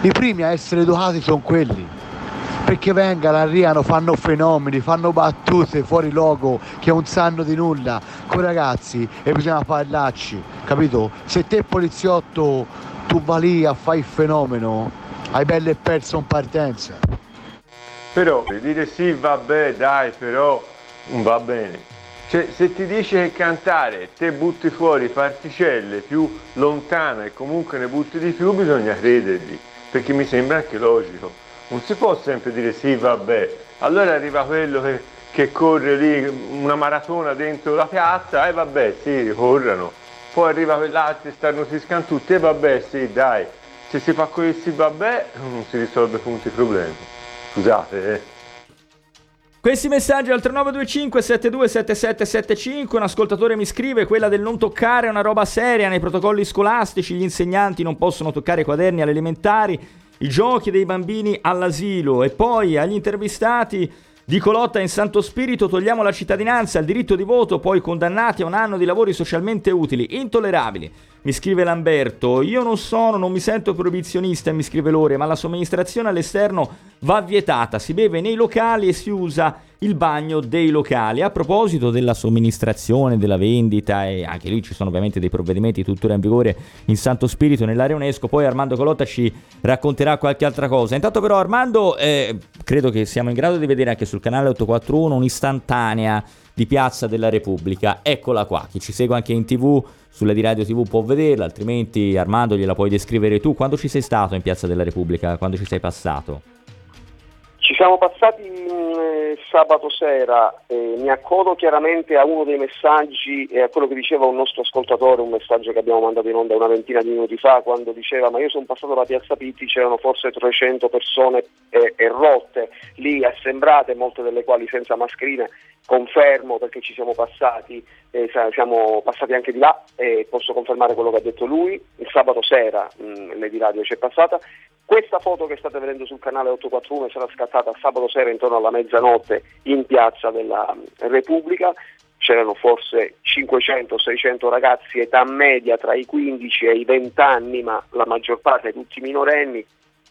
I primi a essere educati sono quelli, perché vengano, arrivano, fanno fenomeni, fanno battute fuori logo che non sanno di nulla con i ragazzi e bisogna parlarci, capito? Se te poliziotto tu vai a fare il fenomeno, hai bello e perso in partenza. Però dire sì vabbè dai però va bene. Cioè se ti dice che cantare te butti fuori particelle più lontano e comunque ne butti di più bisogna credergli, perché mi sembra anche logico. Non si può sempre dire sì vabbè, allora arriva quello che, che corre lì una maratona dentro la piazza e vabbè sì corrano, poi arriva quell'altro e starnutiscano tutti e vabbè sì dai, se si fa questi vabbè non si risolve punti i problemi. Scusate eh. Questi messaggi al 3925 727775, un ascoltatore mi scrive quella del non toccare è una roba seria nei protocolli scolastici, gli insegnanti non possono toccare i quaderni alle elementari, i giochi dei bambini all'asilo e poi agli intervistati di Colotta in Santo Spirito togliamo la cittadinanza, il diritto di voto, poi condannati a un anno di lavori socialmente utili, intollerabili. Mi scrive Lamberto, io non sono, non mi sento proibizionista, mi scrive Lore, ma la somministrazione all'esterno va vietata, si beve nei locali e si usa il bagno dei locali. A proposito della somministrazione, della vendita, e anche lì ci sono ovviamente dei provvedimenti tuttora in vigore in Santo Spirito nell'area UNESCO, poi Armando Colotta ci racconterà qualche altra cosa. Intanto però Armando, eh, credo che siamo in grado di vedere anche sul canale 841 un'istantanea di Piazza della Repubblica. Eccola qua, chi ci segue anche in tv, sulla di Radio TV può vederla, altrimenti Armando gliela puoi descrivere tu. Quando ci sei stato in Piazza della Repubblica? Quando ci sei passato? Ci siamo passati mh, sabato sera, eh, mi accodo chiaramente a uno dei messaggi e a quello che diceva un nostro ascoltatore, un messaggio che abbiamo mandato in onda una ventina di minuti fa, quando diceva ma io sono passato da Piazza Pitti, c'erano forse 300 persone eh, rotte. Lì assembrate, molte delle quali senza mascherine, confermo perché ci siamo passati, eh, siamo passati anche di là e posso confermare quello che ha detto lui, il sabato sera mh, Lady Radio ci è passata Questa foto che state vedendo sul canale 841 sarà scattata sabato sera intorno alla mezzanotte in piazza della Repubblica. C'erano forse 500-600 ragazzi età media tra i 15 e i 20 anni, ma la maggior parte tutti minorenni.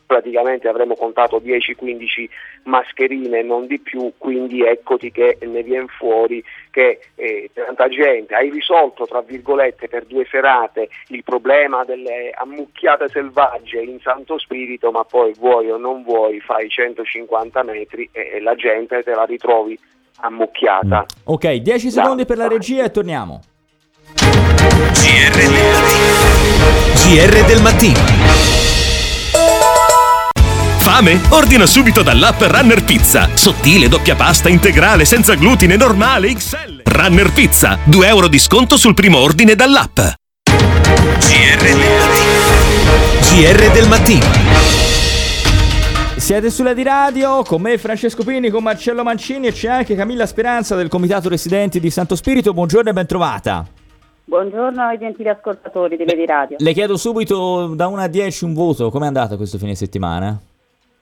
Praticamente avremmo contato 10-15 mascherine, non di più, quindi eccoti che ne viene fuori che eh, tanta gente hai risolto tra virgolette per due serate il problema delle ammucchiate selvagge in Santo Spirito, ma poi vuoi o non vuoi fai 150 metri e, e la gente te la ritrovi ammucchiata. Ok, 10 secondi per la regia e torniamo. GR GR del mattino. Fame? Ordina subito dall'app Runner Pizza. Sottile, doppia pasta, integrale, senza glutine, normale, XL. Runner Pizza. 2 euro di sconto sul primo ordine dall'app. GR GR del mattino. Siete sulla di radio con me Francesco Pini, con Marcello Mancini e c'è anche Camilla Speranza del Comitato Residenti di Santo Spirito. Buongiorno e ben trovata. Buongiorno ai gentili ascoltatori di Vedi Radio. Le chiedo subito da 1 a 10 un voto, com'è andata questo fine settimana?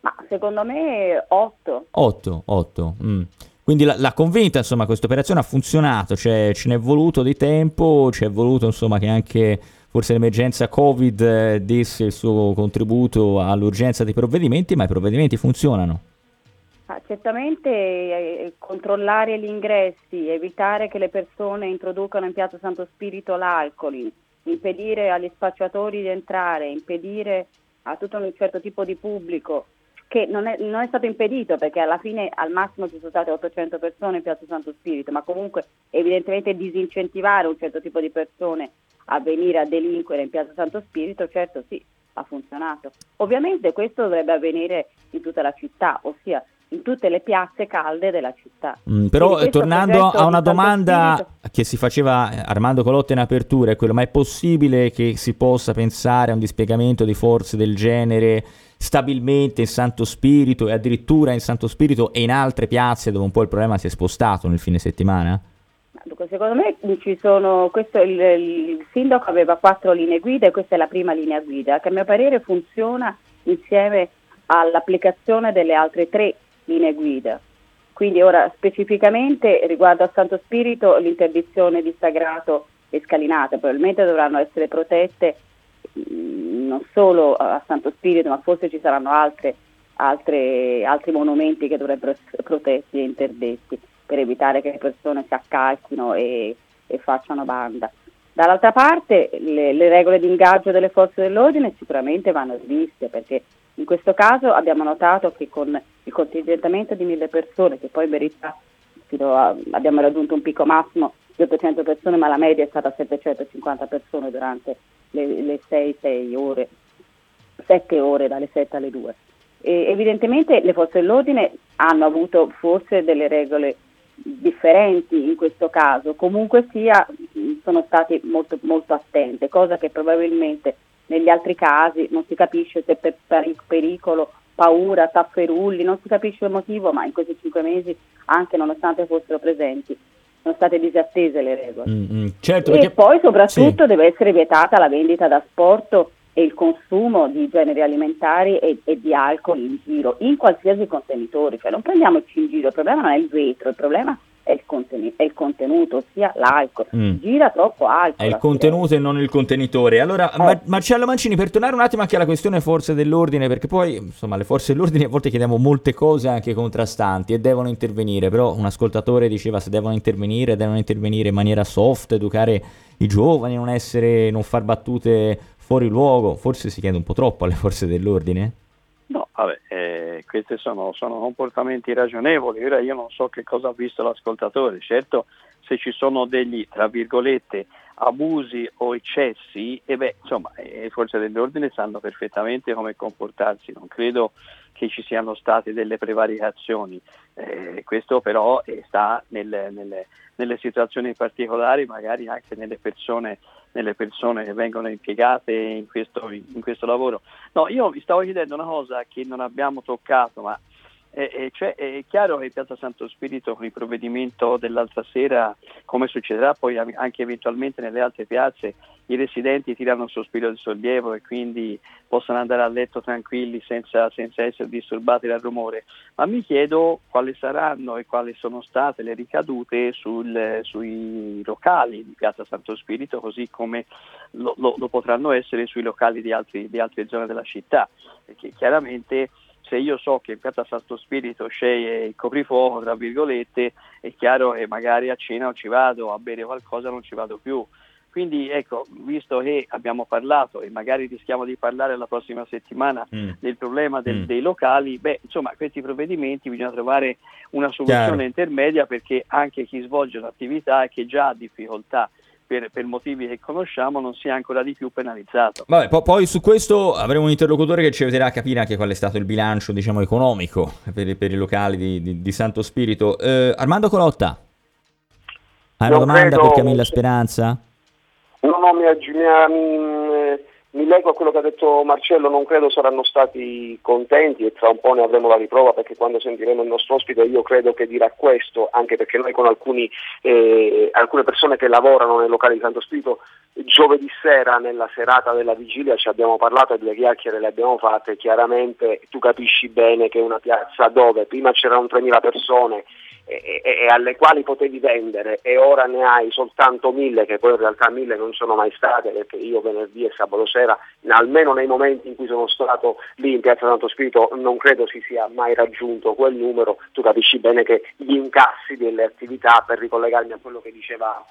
Ma secondo me 8. 8, 8. mm. Quindi la- l'ha convinta, insomma, questa operazione ha funzionato, cioè ce n'è voluto di tempo, ci è voluto, insomma, che anche forse l'emergenza Covid eh, desse il suo contributo all'urgenza dei provvedimenti, ma i provvedimenti funzionano. Ah, certamente eh, controllare gli ingressi, evitare che le persone introducano in Piazza Santo Spirito l'alcol, impedire agli spacciatori di entrare, impedire a tutto un certo tipo di pubblico che non è, non è stato impedito perché alla fine al massimo ci sono state 800 persone in Piazza Santo Spirito, ma comunque evidentemente disincentivare un certo tipo di persone a venire a delinquere in Piazza Santo Spirito, certo sì, ha funzionato. Ovviamente questo dovrebbe avvenire in tutta la città, ossia in tutte le piazze calde della città. Mm, però tornando a una domanda Spirito- che si faceva eh, Armando Colotta in apertura, è quello, ma è possibile che si possa pensare a un dispiegamento di forze del genere stabilmente in Santo Spirito e addirittura in Santo Spirito e in altre piazze dove un po' il problema si è spostato nel fine settimana? Secondo me ci sono, questo, il, il sindaco aveva quattro linee guida e questa è la prima linea guida che a mio parere funziona insieme all'applicazione delle altre tre linee guida. Quindi ora specificamente riguardo a Santo Spirito l'interdizione di Sagrato e Scalinate probabilmente dovranno essere protette mh, non solo a Santo Spirito ma forse ci saranno altre, altre- altri monumenti che dovrebbero essere protetti e interdetti per evitare che le persone si accalchino e, e facciano banda. Dall'altra parte le, le regole di ingaggio delle forze dell'ordine sicuramente vanno riviste perché in questo caso abbiamo notato che con il contingentamento di mille persone, che poi in verità a- abbiamo raggiunto un picco massimo di 800 persone, ma la media è stata 750 persone durante le, le 6-6 ore, 7 ore dalle 7 alle 2. E evidentemente le forze dell'ordine hanno avuto forse delle regole differenti in questo caso, comunque sia sono stati molto, molto attente, cosa che probabilmente negli altri casi non si capisce se per peri- pericolo, paura, tafferulli, non si capisce il motivo, ma in questi cinque mesi, anche nonostante fossero presenti, sono state disattese le regole. Mm, mm, certo, E perché poi soprattutto deve essere vietata la vendita da sport e il consumo di generi alimentari e, e di alcol in giro, in qualsiasi contenitore, cioè non prendiamoci in giro, il problema non è il vetro, il problema è il, conteni- è il contenuto, ossia l'alcol, Mm. gira troppo alcol. È il contenuto e non il contenitore. Allora, Mar- Marcello Mancini, per tornare un attimo anche alla questione forze dell'ordine, perché poi, insomma, le forze dell'ordine a volte chiediamo molte cose anche contrastanti e devono intervenire, però un ascoltatore diceva se devono intervenire, devono intervenire in maniera soft, educare i giovani, non essere, non far battute fuori luogo. Forse si chiede un po' troppo alle forze dell'ordine? No, vabbè, questi sono, sono comportamenti ragionevoli. Ora io non so che cosa ha visto l'ascoltatore. Certo, se ci sono degli, tra virgolette, abusi o eccessi, e beh, insomma, eh, le forze dell'ordine sanno perfettamente come comportarsi. Non credo che ci siano state delle prevaricazioni. Eh, questo però eh, sta nel- nelle, nelle situazioni particolari, magari anche nelle persone, nelle persone che vengono impiegate in questo, in questo lavoro. No, io vi stavo chiedendo una cosa che non abbiamo toccato, ma E, e cioè, è chiaro che Piazza Santo Spirito con il provvedimento dell'altra sera, come succederà poi anche eventualmente nelle altre piazze, i residenti tirano un sospiro di sollievo e quindi possono andare a letto tranquilli senza, senza essere disturbati dal rumore. Ma mi chiedo quali saranno e quali sono state le ricadute sul, sui locali di Piazza Santo Spirito, così come lo, lo, lo potranno essere sui locali di, altri, di altre zone della città. Perché chiaramente se io so che in piazza Santo Spirito c'è il coprifuoco, tra virgolette, è chiaro che magari a cena non ci vado, a bere qualcosa non ci vado più. Quindi ecco, visto che abbiamo parlato e magari rischiamo di parlare la prossima settimana mm. del problema del, mm. dei locali, beh, insomma, questi provvedimenti bisogna trovare una soluzione Chiaro. intermedia perché anche chi svolge un'attività e che già ha difficoltà per, per, motivi che conosciamo non sia ancora di più penalizzato. Vabbè, po- poi su questo avremo un interlocutore che ci aiuterà a capire anche qual è stato il bilancio diciamo, economico per, per, i locali di, di, di Santo Spirito. Eh, Armando Colotta, hai una domanda credo... per Camilla Speranza? No, no, mi, mi, mi leggo a quello che ha detto Marcello, non credo saranno stati contenti e tra un po' ne avremo la riprova perché quando sentiremo il nostro ospite io credo che dirà questo, anche perché noi con alcuni, eh, alcune persone che lavorano nei locali di Santo Spirito giovedì sera nella serata della vigilia ci abbiamo parlato e due chiacchiere le abbiamo fatte, chiaramente tu capisci bene che è una piazza dove prima c'erano 3.000 persone e, e, alle quali potevi vendere e ora ne hai soltanto mille, che poi in realtà mille non sono mai state perché io venerdì e sabato sera, almeno nei momenti in cui sono stato lì in Piazza Santo Spirito, non credo si sia mai raggiunto quel numero, tu capisci bene che gli incassi delle attività, per ricollegarmi a quello che diceva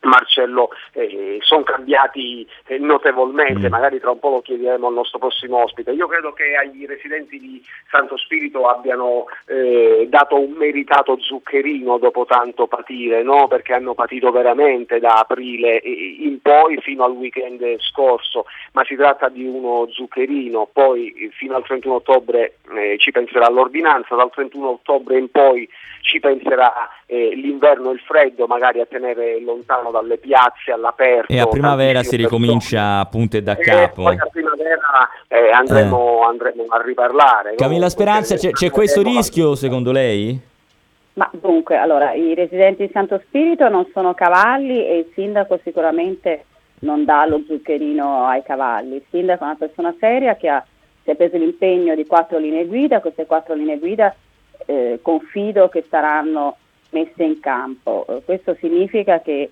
Marcello eh, sono cambiati eh, notevolmente, mm. magari tra un po' lo chiederemo al nostro prossimo ospite. Io credo che agli residenti di Santo Spirito abbiano eh, dato un meritato zuccherino dopo tanto patire, no? perché hanno patito veramente da aprile in poi fino al weekend scorso, ma si tratta di uno zuccherino, poi fino al 31 ottobre eh, ci penserà l'ordinanza, dal 31 ottobre in poi ci penserà eh, l'inverno e il freddo, magari a tenere lontano dalle piazze all'aperto. E a primavera si ricomincia appunto e da capo. poi a primavera eh, andremo, eh. andremo, a riparlare. Camilla no? Speranza, c'è, c'è questo rischio secondo lei? Ma dunque, allora, i residenti di Santo Spirito non sono cavalli e il sindaco sicuramente non dà lo zuccherino ai cavalli. Il sindaco è una persona seria che ha, si è preso l'impegno di quattro linee guida, queste quattro linee guida eh, confido che saranno messe in campo. Eh, questo significa che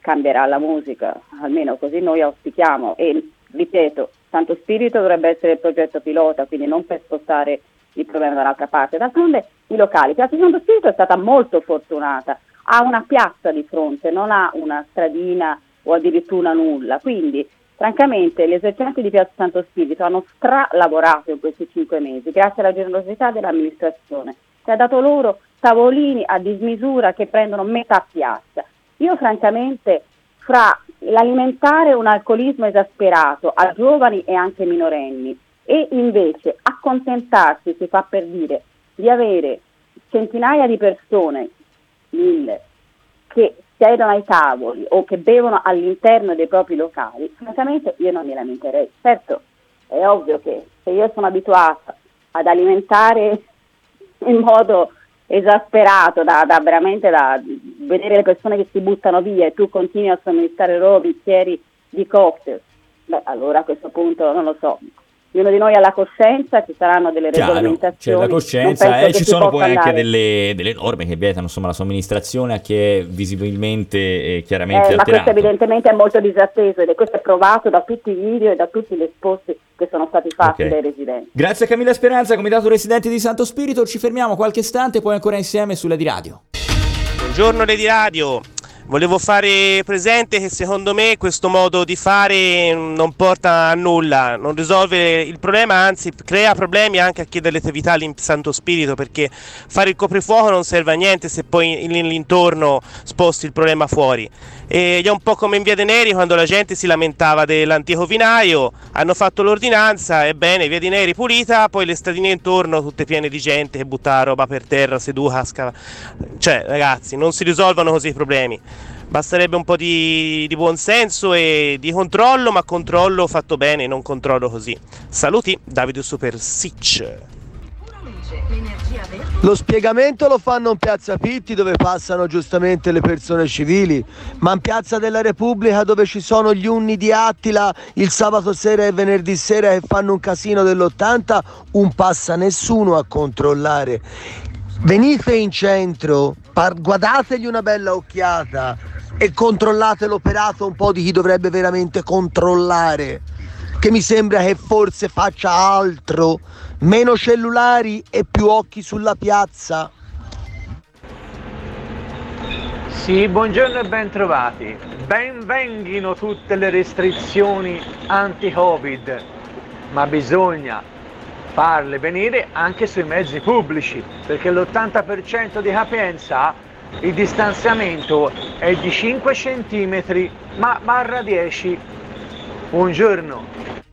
cambierà la musica, almeno così noi auspichiamo e ripeto, Santo Spirito dovrebbe essere il progetto pilota, quindi non per spostare il problema dall'altra parte. D'altronde i locali, Piazza Santo Spirito è stata molto fortunata, ha una piazza di fronte, non ha una stradina o addirittura nulla, quindi francamente gli esercenti di Piazza Santo Spirito hanno stralavorato in questi cinque mesi grazie alla generosità dell'amministrazione che ha dato loro tavolini a dismisura che prendono metà piazza. Io francamente fra l'alimentare un alcolismo esasperato a giovani e anche minorenni e invece accontentarsi, si fa per dire, di avere centinaia di persone, mille, che siedono ai tavoli o che bevono all'interno dei propri locali, francamente io non mi lamenterei. Certo, è ovvio che se io sono abituata ad alimentare in modo esasperato da, da, veramente da vedere le persone che si buttano via e tu continui a somministrare loro bicchieri di cocktail, beh allora a questo punto non lo so, ognuno di noi ha la coscienza, ci saranno delle Chiaro, regolamentazioni. C'è la coscienza e ci sono poi andare. anche delle, delle, norme che vietano insomma, la somministrazione a chi è visibilmente e chiaramente eh, alterato. Ma questo evidentemente è molto disatteso ed è questo è provato da tutti i video e da tutti gli esposti che sono stati fatti okay. dai residenti. Grazie a Camilla Speranza, Comitato Residenti di Santo Spirito, ci fermiamo qualche istante poi ancora insieme sulla di radio. Buongiorno Lady Radio, Volevo fare presente che secondo me questo modo di fare non porta a nulla, non risolve il problema, anzi crea problemi anche a chi delle attività in Santo Spirito perché fare il coprifuoco non serve a niente se poi l'intorno sposti il problema fuori. E è un po' come in Via De Neri quando la gente si lamentava dell'antico vinaio, hanno fatto l'ordinanza, ebbene Via De Neri pulita, poi le stradine intorno tutte piene di gente che butta roba per terra, seduta, scava. Cioè ragazzi, non si risolvono così i problemi. Basterebbe un po' di, di buonsenso e di controllo, ma controllo fatto bene, non controllo così. Saluti, Davide Super Sitch. Lo spiegamento lo fanno in Piazza Pitti dove passano giustamente le persone civili, ma in Piazza della Repubblica dove ci sono gli unni di Attila il sabato sera e venerdì sera che fanno un casino dell'80, un passa nessuno a controllare. Venite in centro, par- guardategli una bella occhiata e controllate l'operato un po' di chi dovrebbe veramente controllare che mi sembra che forse faccia altro, meno cellulari e più occhi sulla piazza. Sì, buongiorno e ben trovati. Benvenghino tutte le restrizioni anti-Covid, ma bisogna farle venire anche sui mezzi pubblici, perché l'80% di capienza il distanziamento è di 5 cm, ma barra 10. Buongiorno.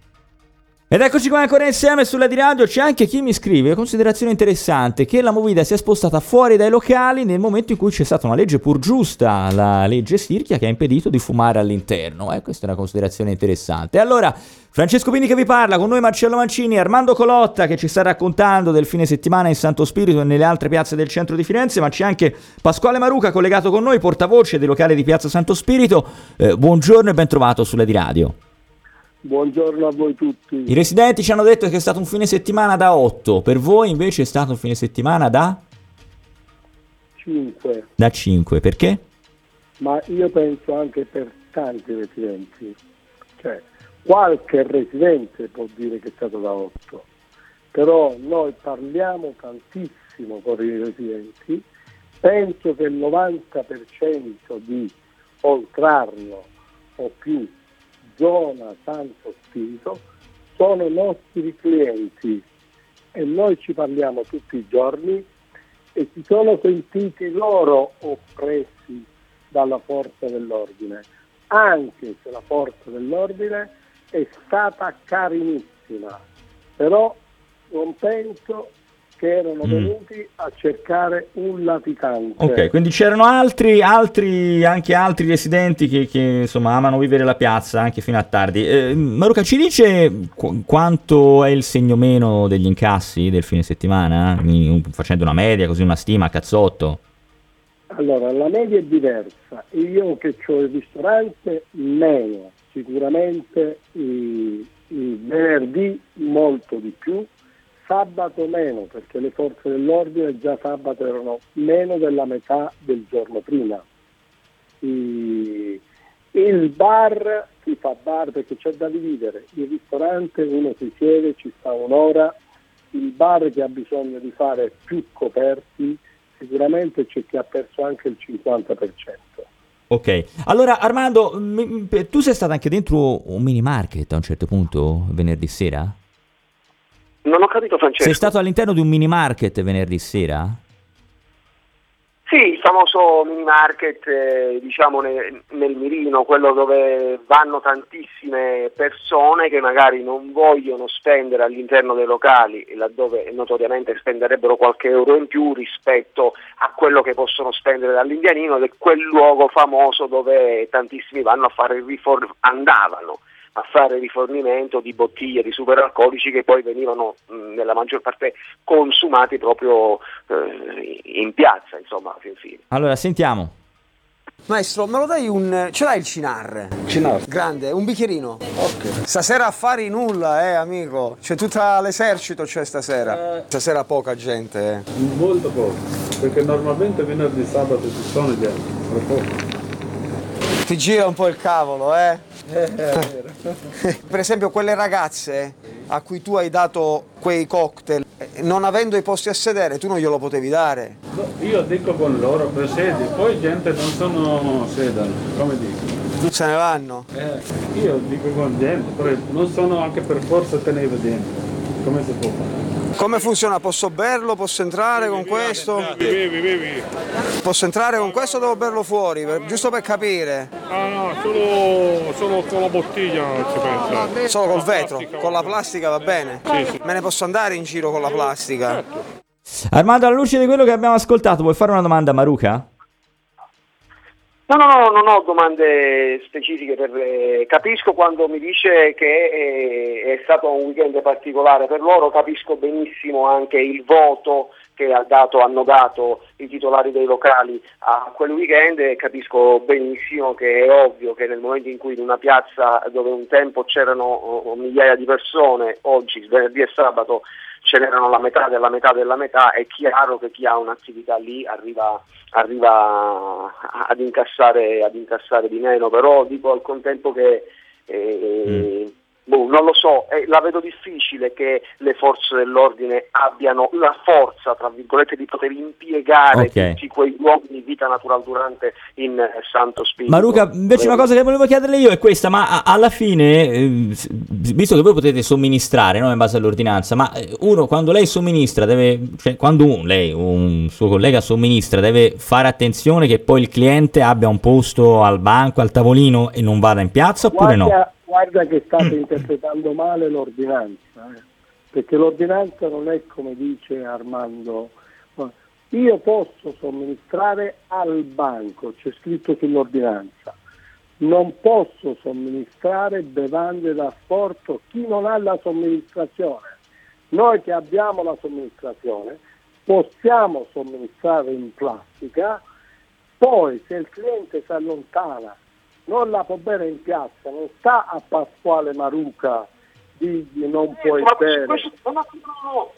Ed eccoci qua ancora insieme sulla di radio, c'è anche chi mi scrive, considerazione interessante, che la movida si è spostata fuori dai locali nel momento in cui c'è stata una legge pur giusta, la legge Stirchia, che ha impedito di fumare all'interno. Eh, questa è una considerazione interessante. Allora, Francesco Pini che vi parla, con noi Marcello Mancini, Armando Colotta che ci sta raccontando del fine settimana in Santo Spirito e nelle altre piazze del centro di Firenze, ma c'è anche Pasquale Maruca collegato con noi, portavoce dei locali di Piazza Santo Spirito. Eh, buongiorno e ben trovato sulla di radio. Buongiorno a voi tutti. I residenti ci hanno detto che è stato un fine settimana da 8, per voi invece è stato un fine settimana da? 5. Da 5, perché? Ma io penso anche per tanti residenti. Cioè, qualche residente può dire che è stato da 8, però noi parliamo tantissimo con i residenti. Penso che il 90% di Oltrarno o più zona Santo Spirito sono nostri clienti e noi ci parliamo tutti i giorni e si sono sentiti loro oppressi dalla forza dell'ordine, anche se la forza dell'ordine è stata carinissima, però non penso che erano Mm. venuti a cercare un latitante. Ok, quindi c'erano altri, altri, anche altri residenti che, che, insomma amano vivere la piazza anche fino a tardi. Eh, Maruca ci dice qu- quanto è il segno meno degli incassi del fine settimana? Facendo una media, così una stima a cazzotto. Allora, la media è diversa. Io che ho il ristorante, meno. Sicuramente il, il venerdì molto di più, sabato meno, perché le forze dell'ordine già sabato erano meno della metà del giorno prima. I- il bar si fa bar perché c'è da dividere. Il ristorante uno si siede, ci sta un'ora, il bar che ha bisogno di fare più coperti, sicuramente c'è chi ha perso anche il 50%. Ok, allora Armando, m- m- tu sei stato anche dentro un mini market a un certo punto venerdì sera? Non ho capito Francesco. Sei stato all'interno di un mini market venerdì sera? Sì, il famoso mini market, eh, diciamo ne- nel mirino, quello dove vanno tantissime persone che magari non vogliono spendere all'interno dei locali, laddove notoriamente spenderebbero qualche euro in più rispetto a quello che possono spendere dall'Indianino, ed è quel luogo famoso dove tantissimi vanno a fare il rifor- andavano a fare rifornimento di bottiglie di superalcolici che poi venivano mh, nella maggior parte consumati proprio eh, in piazza, insomma, fin fine. Allora, sentiamo. Maestro, me lo dai un... ce l'hai il cinar? Cinar. Grande, un bicchierino? Ok. Stasera affari nulla, eh, amico. C'è tutto l'esercito c'è stasera. Stasera poca gente, eh. Molto poco, perché normalmente venerdì sabato ci sono gente, tra poco. Ti gira un po' il cavolo, eh? Per esempio quelle ragazze a cui tu hai dato quei cocktail, eh, non avendo i posti a sedere, tu non glielo potevi dare. No, io dico con loro per sedi, poi gente non sono sedano, come dico. Se ne vanno. Eh, io dico con gente, non sono anche per forza tenere dentro. Come si può fare? Come funziona? Posso berlo? Posso entrare con questo? Bevi, bevi. Posso entrare con questo o devo berlo fuori? Per- giusto per capire. Ah no, solo, solo con la bottiglia ci pensa. Solo col vetro, con la plastica va bene? Sì, sì. Me ne posso andare in giro con la plastica? Armando, alla luce di quello che abbiamo ascoltato, vuoi fare una domanda a Maruca? No, no, no, non ho domande specifiche per eh, capisco quando mi dice che eh, è stato un weekend particolare per loro, capisco benissimo anche il voto che ha dato, hanno dato i titolari dei locali a quel weekend e capisco benissimo che è ovvio che nel momento in cui in una piazza dove un tempo c'erano oh, migliaia di persone, oggi venerdì e sabato ce n'erano la metà della metà della metà, è chiaro che chi ha un'attività lì arriva, arriva ad, incassare, ad, incassare, di meno, però dico al contempo che eh, mm. Boh, non lo so, eh, la vedo difficile che le forze dell'ordine abbiano la forza, tra virgolette, di poter impiegare Ok. tutti quei uomini di vita natural durante in eh, Santo Spirito. Maruca, invece una cosa che volevo chiederle io è questa, ma a- alla fine, eh, visto che voi potete somministrare no, in base all'ordinanza, ma eh, uno quando lei somministra deve, cioè quando un, lei, un suo collega somministra, deve fare attenzione che poi il cliente abbia un posto al banco, al tavolino e non vada in piazza oppure no? Guarda, che state interpretando male l'ordinanza, eh. perché l'ordinanza non è come dice Armando. Io posso somministrare al banco, c'è scritto sull'ordinanza. Non posso somministrare bevande da sport chi non ha la somministrazione. Noi che abbiamo la somministrazione possiamo somministrare in plastica, poi se il cliente si allontana non la può bere in piazza, non sta a Pasquale Maruca digli non puoi ma bere. questo- no, no, no, no,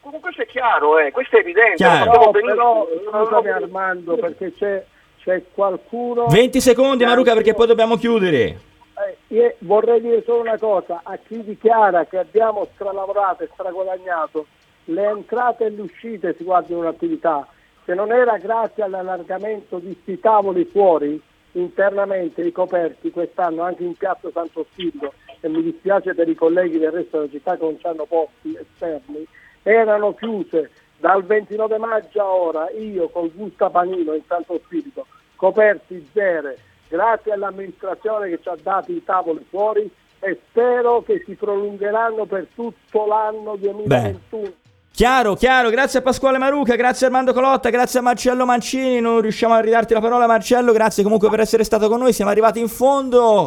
comunque questo è chiaro, eh, questo è evidente. Chiaro. però scusami Armando perché c'è, c'è qualcuno 20 secondi Maruca perché poi dobbiamo chiudere. Eh, io vorrei dire solo una cosa a chi dichiara che abbiamo stralavorato e straguadagnato le entrate e le uscite si guardano un'attività se non era grazie all'allargamento di sti tavoli fuori internamente i coperti quest'anno anche in piazza Santo Spirito e mi dispiace per i colleghi del resto della città che non ci hanno posti esterni erano chiuse dal 29 maggio a ora io col Gusta Panino in Santo Spirito coperti zero grazie all'amministrazione che ci ha dato i tavoli fuori e spero che si prolungheranno per tutto l'anno 2021. Chiaro, chiaro, grazie a Pasquale Maruca, grazie a Armando Colotta, grazie a Marcello Mancini, non riusciamo a ridarti la parola Marcello, grazie comunque per essere stato con noi, siamo arrivati in fondo.